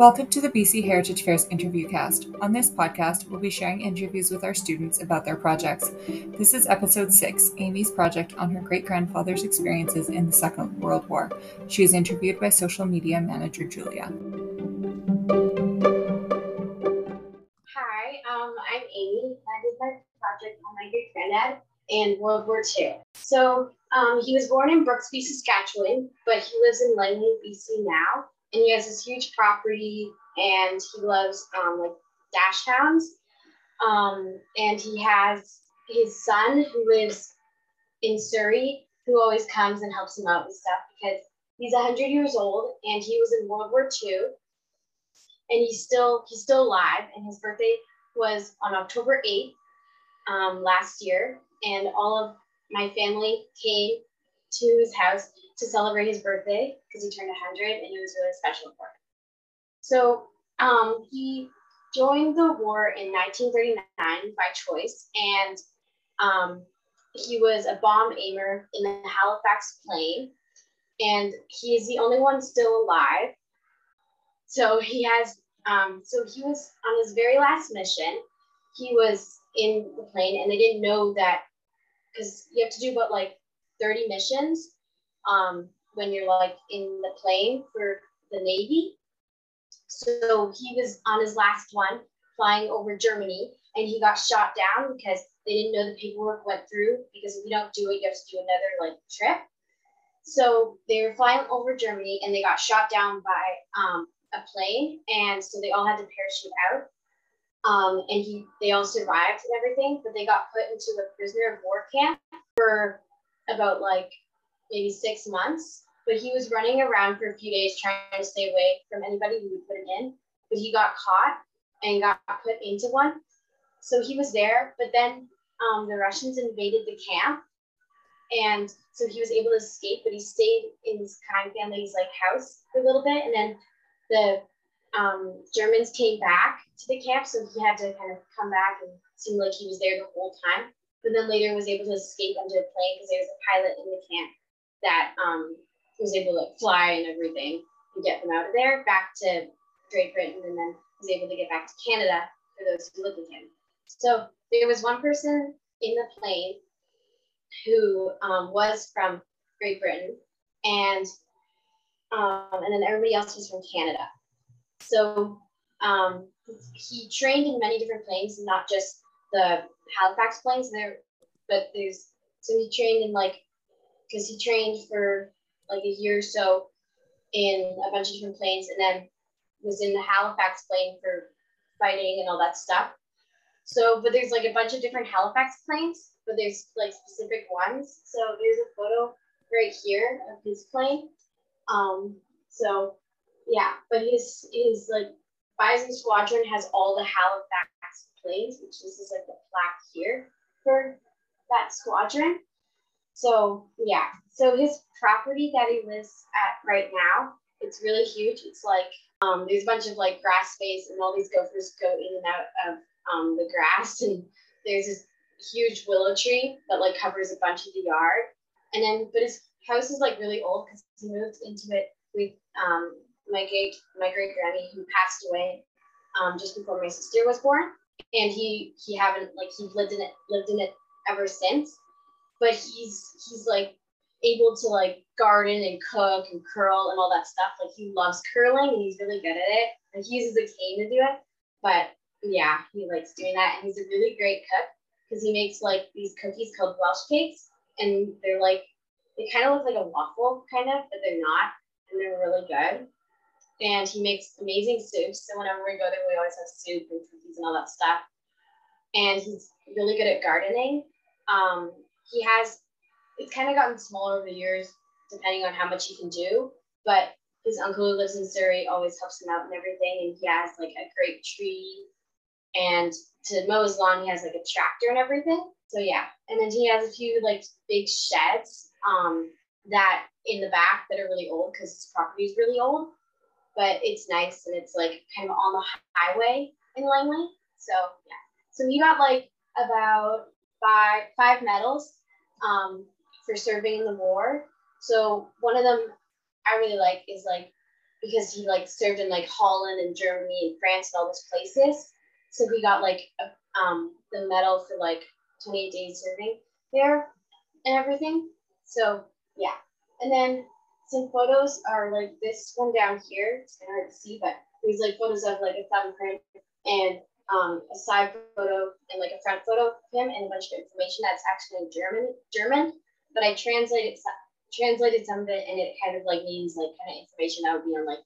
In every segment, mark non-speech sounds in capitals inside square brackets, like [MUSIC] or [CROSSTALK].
Welcome to the BC Heritage Fairs interview cast. On this podcast, we'll be sharing interviews with our students about their projects. This is episode six Amy's project on her great grandfather's experiences in the Second World War. She is interviewed by social media manager Julia. Hi, um, I'm Amy. I did my project on my great granddad in World War II. So um, he was born in Brooksby, Saskatchewan, but he lives in Langley, BC now and he has this huge property and he loves um, like dachshunds. Um, and he has his son who lives in Surrey who always comes and helps him out with stuff because he's 100 years old and he was in World War II and he's still he's still alive and his birthday was on October 8th um, last year and all of my family came to his house to celebrate his birthday because he turned 100 and it was really special for him. So um, he joined the war in 1939 by choice, and um, he was a bomb aimer in the Halifax plane, and he is the only one still alive. So he has, um, so he was on his very last mission. He was in the plane, and they didn't know that because you have to do about like 30 missions um, when you're like in the plane for the Navy. So he was on his last one flying over Germany and he got shot down because they didn't know the paperwork went through because if you don't do it, you have to do another like trip. So they were flying over Germany and they got shot down by um, a plane and so they all had to parachute out. Um, and he they all survived and everything, but they got put into a prisoner of war camp for about like maybe six months. But he was running around for a few days trying to stay away from anybody who would put him in. But he got caught and got put into one. So he was there, but then um, the Russians invaded the camp. And so he was able to escape, but he stayed in his kind family's like house for a little bit. And then the um, Germans came back to the camp, so he had to kind of come back and seem like he was there the whole time. But then later was able to escape onto a plane because there was a pilot in the camp that um, was able to fly and everything and get them out of there back to Great Britain and then was able to get back to Canada for those who lived with him. So there was one person in the plane who um, was from Great Britain and um, and then everybody else was from Canada. So um, he trained in many different planes, not just the Halifax planes there, but there's so he trained in like because he trained for like a year or so in a bunch of different planes and then was in the Halifax plane for fighting and all that stuff. So, but there's like a bunch of different Halifax planes, but there's like specific ones. So there's a photo right here of his plane. Um, so yeah, but his his like Bison Squadron has all the Halifax planes, which this is like the plaque here for that squadron. So yeah, so his property that he lives at right now, it's really huge. It's like um, there's a bunch of like grass space, and all these gophers go in and out of um, the grass, and there's this huge willow tree that like covers a bunch of the yard. And then, but his house is like really old because he moved into it with um, my great my great granny who passed away um, just before my sister was born, and he he haven't like he lived in it lived in it ever since but he's he's like able to like garden and cook and curl and all that stuff. Like he loves curling and he's really good at it. And he uses a cane to do it. But yeah, he likes doing that. And he's a really great cook because he makes like these cookies called Welsh cakes. And they're like, they kind of look like a waffle kind of, but they're not. And they're really good. And he makes amazing soups. So whenever we go there, we always have soup and cookies and all that stuff. And he's really good at gardening. Um, he has it's kind of gotten smaller over the years, depending on how much he can do. But his uncle who lives in Surrey always helps him out and everything, and he has like a great tree. And to mow his lawn, he has like a tractor and everything. So yeah, and then he has a few like big sheds um, that in the back that are really old because his property is really old. But it's nice and it's like kind of on the highway in Langley. So yeah, so he got like about five five medals um, for serving in the war. So one of them I really like is like because he like served in like Holland and Germany and France and all those places. So he got like a, um the medal for like 28 days serving there and everything. So yeah, and then some photos are like this one down here. It's kind of hard to see, but there's like photos of like a thumbprint and um, a side photo and like a front photo of him and a bunch of information that's actually in German. German, but I translated translated some of it, and it kind of like means like kind of information that would be on like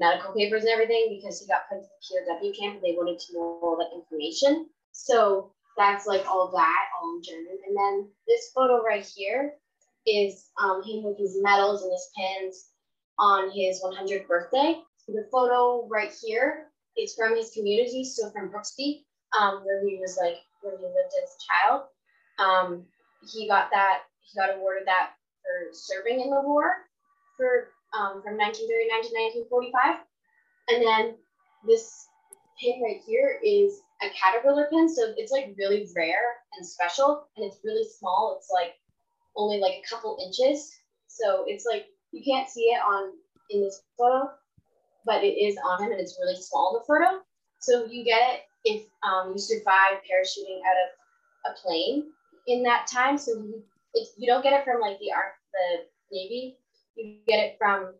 medical papers and everything because he got put into the POW camp. And they wanted to know all that information, so that's like all that all in German. And then this photo right here is um, him with his medals and his pins on his 100th birthday. The photo right here is from his community, so from Brooksby, um, where he was like, where he lived as a child. Um, he got that, he got awarded that for serving in the war for um, from 1939 to 1945. And then this pin right here is a caterpillar pin. So it's like really rare and special and it's really small. It's like only like a couple inches. So it's like you can't see it on in this photo, but it is on him and it's really small in the photo. So you get it if um, you survive parachuting out of a plane in that time. So you, you don't get it from like the the Navy, you get it from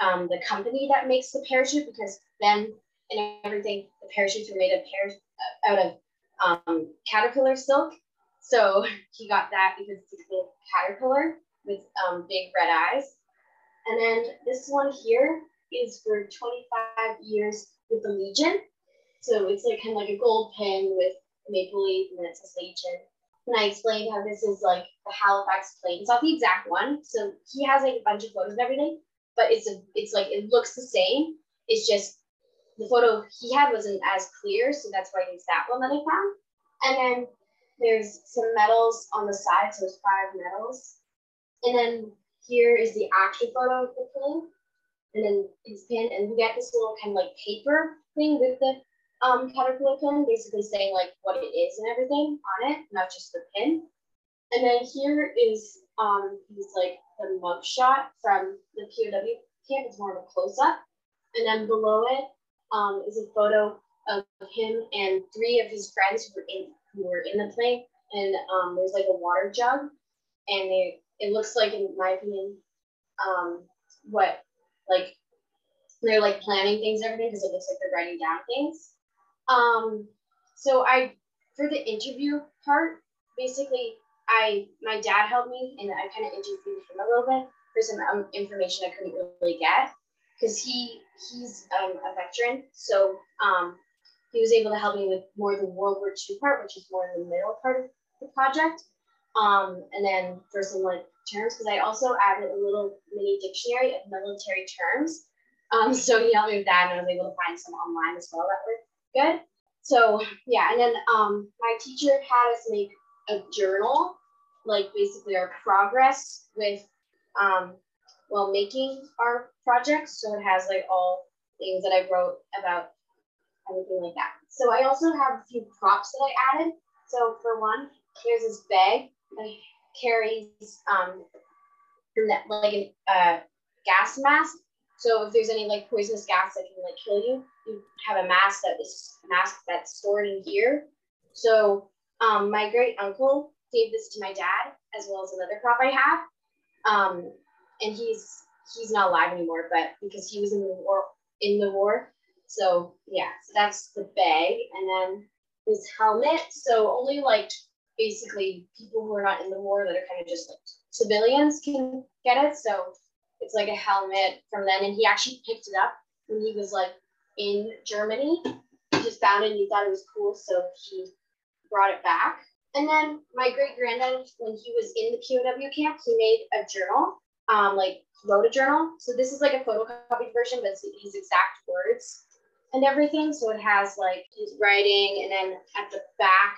um, the company that makes the parachute because then and everything the parachutes were made of par- out of um, caterpillar silk so [LAUGHS] he got that because it's a caterpillar with um, big red eyes. And then this one here is for 25 years with the Legion. So it's like kind of like a gold pin with maple leaf and it says Legion. And I explained how this is like the Halifax plane. It's not the exact one. So he has like a bunch of photos and everything, but it's a it's like it looks the same. It's just the photo he had wasn't as clear, so that's why I used that one that I found. And then there's some medals on the side, so there's five medals. And then here is the actual photo of the plane. And then his pin, and we get this little kind of like paper thing with the um, caterpillar pin, basically saying like what it is and everything on it, not just the pin. And then here is um, he's like the mug shot from the POW camp. It's more of a close up. And then below it um, is a photo of him and three of his friends who were in who were in the plane, and um, there's like a water jug, and it it looks like, in my opinion, um, what like they're like planning things and everything because it looks like they're writing down things. Um, so I for the interview part, basically, I my dad helped me and I kind of interviewed him a little bit for some um, information I couldn't really get because he he's um, a veteran, so um, he was able to help me with more the World War II part, which is more in the middle part of the project. Um, and then for some like terms, because I also added a little mini dictionary of military terms. Um, so he helped me with that, and I was able to find some online as well that were good. So yeah, and then um, my teacher had us make a journal, like basically our progress with um, well making our project. So it has like all things that I wrote about anything like that. So I also have a few props that I added. So for one, here's this bag carries um, like a uh, gas mask. So if there's any like poisonous gas that can like kill you, you have a mask that is mask that's stored in here. So um, my great uncle gave this to my dad as well as another prop I have. Um, and he's he's not alive anymore, but because he was in the war in the war, so yeah, so that's the bag. And then this helmet. So only like basically people who are not in the war that are kind of just like civilians can get it. So it's like a helmet from then. And he actually picked it up when he was like in Germany. He just found it and he thought it was cool. So he brought it back. And then my great granddad, when he was in the POW camp, he made a journal, um, like wrote a journal. So this is like a photocopied version, but it's his exact words and everything. So it has like his writing, and then at the back,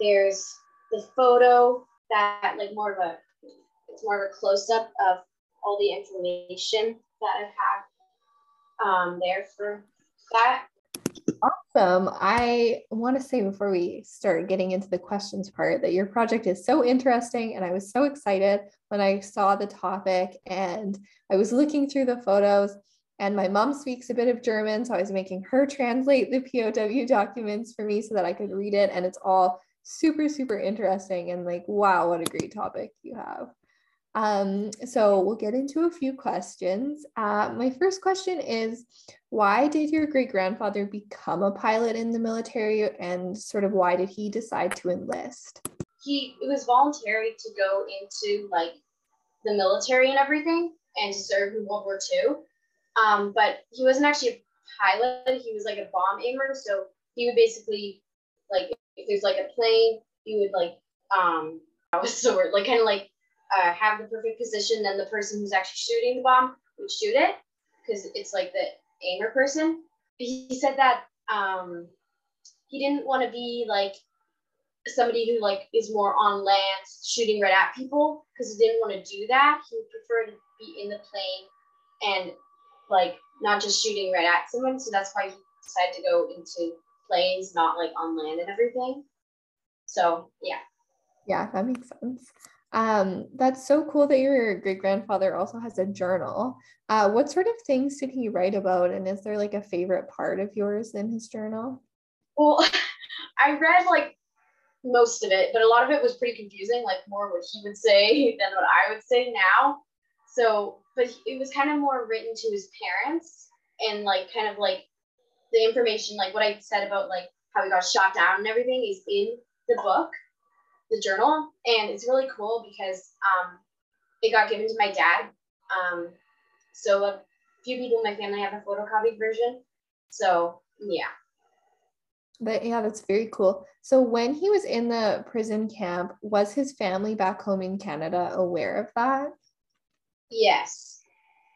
there's the photo that like more of a it's more of a close up of all the information that I have um, there for that. Awesome. I want to say before we start getting into the questions part that your project is so interesting. And I was so excited when I saw the topic and I was looking through the photos And my mom speaks a bit of German, so I was making her translate the POW documents for me so that I could read it. And it's all super, super interesting and like, wow, what a great topic you have. Um, so we'll get into a few questions. Uh, my first question is why did your great grandfather become a pilot in the military and sort of why did he decide to enlist? He it was voluntary to go into like the military and everything and serve in World War II. Um, but he wasn't actually a pilot, he was like a bomb aimer. So he would basically like if there's like a plane, he would like um that was the word, like kind of like uh, have the perfect position, then the person who's actually shooting the bomb would shoot it because it's like the aimer person. He said that um, he didn't want to be like somebody who like is more on land shooting right at people because he didn't want to do that. He would prefer to be in the plane and like not just shooting right at someone. So that's why he decided to go into planes, not like on land and everything. So yeah. Yeah, that makes sense. Um, that's so cool that your great grandfather also has a journal. Uh, what sort of things did he write about? And is there like a favorite part of yours in his journal? Well, [LAUGHS] I read like most of it, but a lot of it was pretty confusing, like more what he would say [LAUGHS] than what I would say now. So, but it was kind of more written to his parents and like kind of like the information, like what I said about like how he got shot down and everything is in the book the journal, and it's really cool because um, it got given to my dad. Um, so a few people in my family have a photocopied version. So yeah. But yeah, that's very cool. So when he was in the prison camp, was his family back home in Canada aware of that? Yes.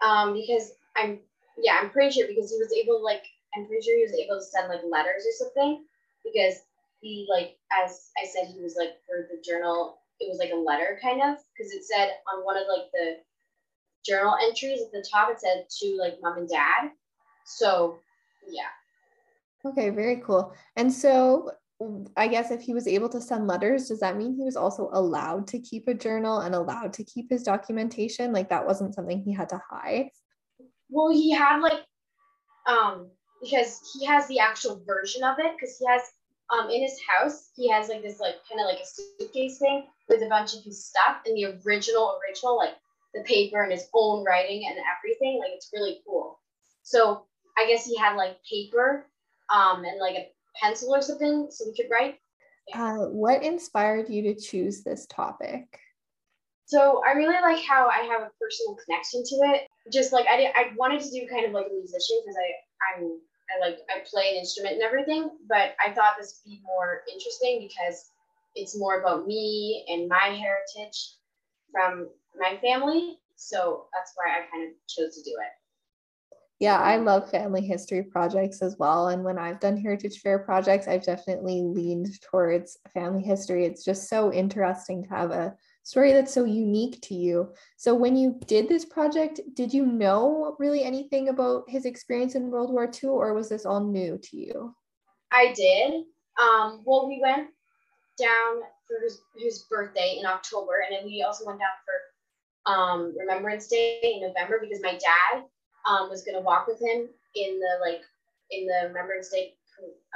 Um, because I'm yeah, I'm pretty sure because he was able to like I'm pretty sure he was able to send like letters or something because he like as I said he was like for the journal it was like a letter kind of because it said on one of like the journal entries at the top it said to like mom and dad so yeah okay very cool and so I guess if he was able to send letters, does that mean he was also allowed to keep a journal and allowed to keep his documentation? Like that wasn't something he had to hide? Well, he had like, um, because he has the actual version of it, because he has um, in his house, he has like this like kind of like a suitcase thing with a bunch of his stuff and the original original like the paper and his own writing and everything. Like it's really cool. So I guess he had like paper um, and like a pencil or something so we could write. Yeah. Uh, what inspired you to choose this topic? So I really like how I have a personal connection to it. Just like I did, I wanted to do kind of like a musician because I I'm I like I play an instrument and everything, but I thought this would be more interesting because it's more about me and my heritage from my family. So that's why I kind of chose to do it. Yeah, I love family history projects as well. And when I've done Heritage Fair projects, I've definitely leaned towards family history. It's just so interesting to have a story that's so unique to you. So when you did this project, did you know really anything about his experience in World War II or was this all new to you? I did. Um, well, we went down for his, his birthday in October and then we also went down for um, Remembrance Day in November because my dad um, was going to walk with him in the like in the Remembrance Day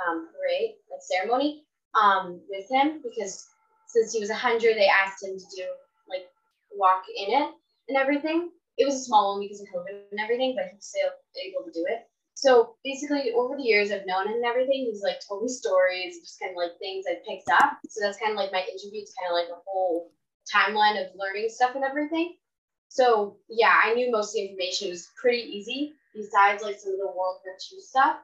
um, parade like ceremony um, with him because since he was 100, they asked him to do like walk in it and everything. It was a small one because of COVID and everything, but he was still able to do it. So basically, over the years, I've known him and everything. He's like told me stories, just kind of like things I picked up. So that's kind of like my interview. It's kind of like a whole timeline of learning stuff and everything. So yeah, I knew most of the information. It was pretty easy, besides like some of the World War II stuff.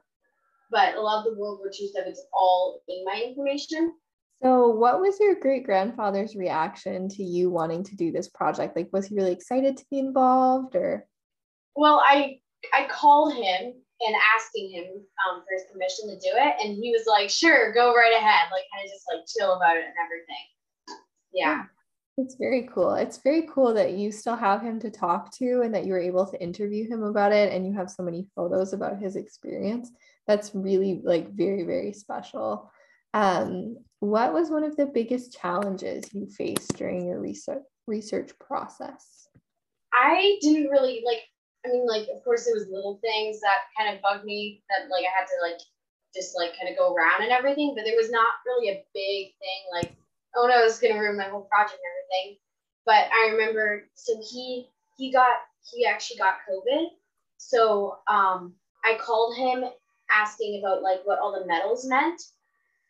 But a lot of the World War II stuff, it's all in my information. So, what was your great grandfather's reaction to you wanting to do this project? Like, was he really excited to be involved, or? Well, I I called him and asking him um, for his permission to do it, and he was like, "Sure, go right ahead." Like, kind of just like chill about it and everything. Yeah. It's very cool. It's very cool that you still have him to talk to and that you were able to interview him about it and you have so many photos about his experience. That's really like very, very special. Um, what was one of the biggest challenges you faced during your research research process? I didn't really like I mean, like, of course, there was little things that kind of bugged me that like I had to like just like kind of go around and everything, but there was not really a big thing like, oh no, it's gonna ruin my whole project and everything. But I remember, so he he got he actually got COVID, so um, I called him asking about like what all the medals meant,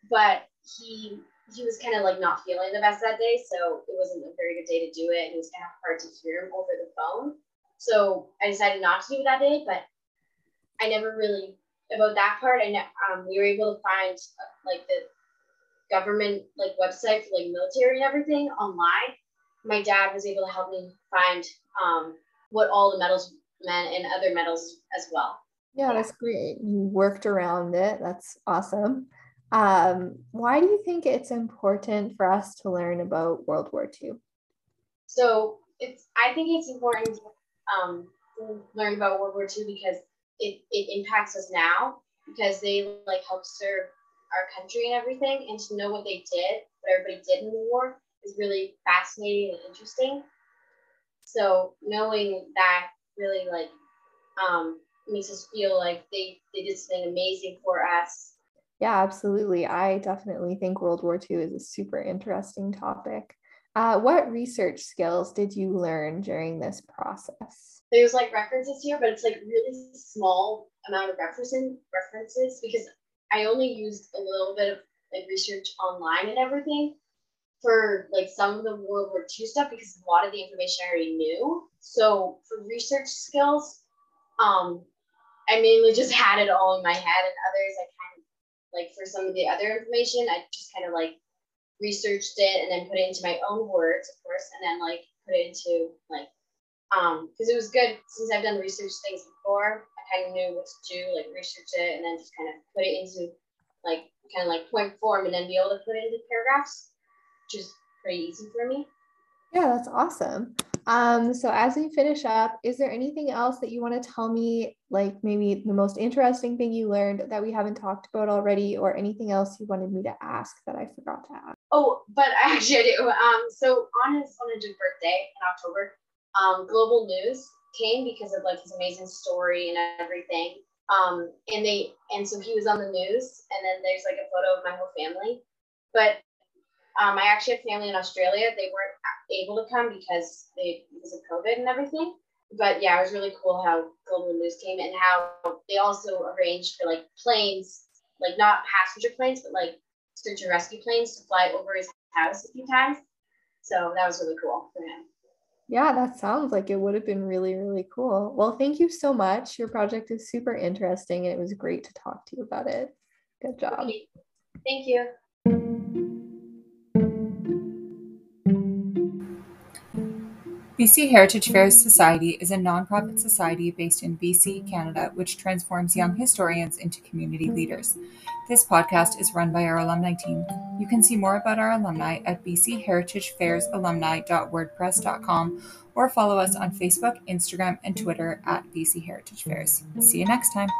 but he he was kind of like not feeling the best that day, so it wasn't a very good day to do it, and it was kind of hard to hear him over the phone. So I decided not to do it that day, but I never really about that part. I know um, we were able to find like the government like website for like military and everything online. My dad was able to help me find um, what all the medals meant and other medals as well. Yeah, that's great. You worked around it. That's awesome. Um, why do you think it's important for us to learn about World War II? So it's I think it's important to um, learn about World War II because it, it impacts us now because they like help serve our country and everything and to know what they did, what everybody did in the war is really fascinating and interesting. So knowing that really like um, makes us feel like they, they did something amazing for us yeah, absolutely. I definitely think World War II is a super interesting topic. Uh, what research skills did you learn during this process? There's like references here, but it's like really small amount of references references because I only used a little bit of like research online and everything for like some of the World War II stuff because a lot of the information I already knew. So for research skills, um, I mainly just [LAUGHS] had it all in my head, and others of like for some of the other information, I just kind of like researched it and then put it into my own words, of course, and then like put it into like um because it was good since I've done research things before. I kind of knew what to do, like research it and then just kind of put it into like kind of like point form and then be able to put it into paragraphs, which is pretty easy for me. Yeah, that's awesome. Um, so as we finish up, is there anything else that you want to tell me, like maybe the most interesting thing you learned that we haven't talked about already, or anything else you wanted me to ask that I forgot to ask? Oh, but [LAUGHS] actually I do. Um, so on his on his birthday in October, um, Global News came because of like his amazing story and everything. Um, and they and so he was on the news, and then there's like a photo of my whole family. But um, I actually have family in Australia. They weren't able to come because they because of COVID and everything. But yeah, it was really cool how Global News came and how they also arranged for like planes, like not passenger planes, but like search and rescue planes to fly over his house a few times. So that was really cool for him. Yeah, that sounds like it would have been really, really cool. Well, thank you so much. Your project is super interesting and it was great to talk to you about it. Good job. Thank you. BC Heritage Fairs Society is a nonprofit society based in BC, Canada, which transforms young historians into community leaders. This podcast is run by our alumni team. You can see more about our alumni at bcheritagefairsalumni.wordpress.com or follow us on Facebook, Instagram, and Twitter at BC Heritage Fairs. See you next time.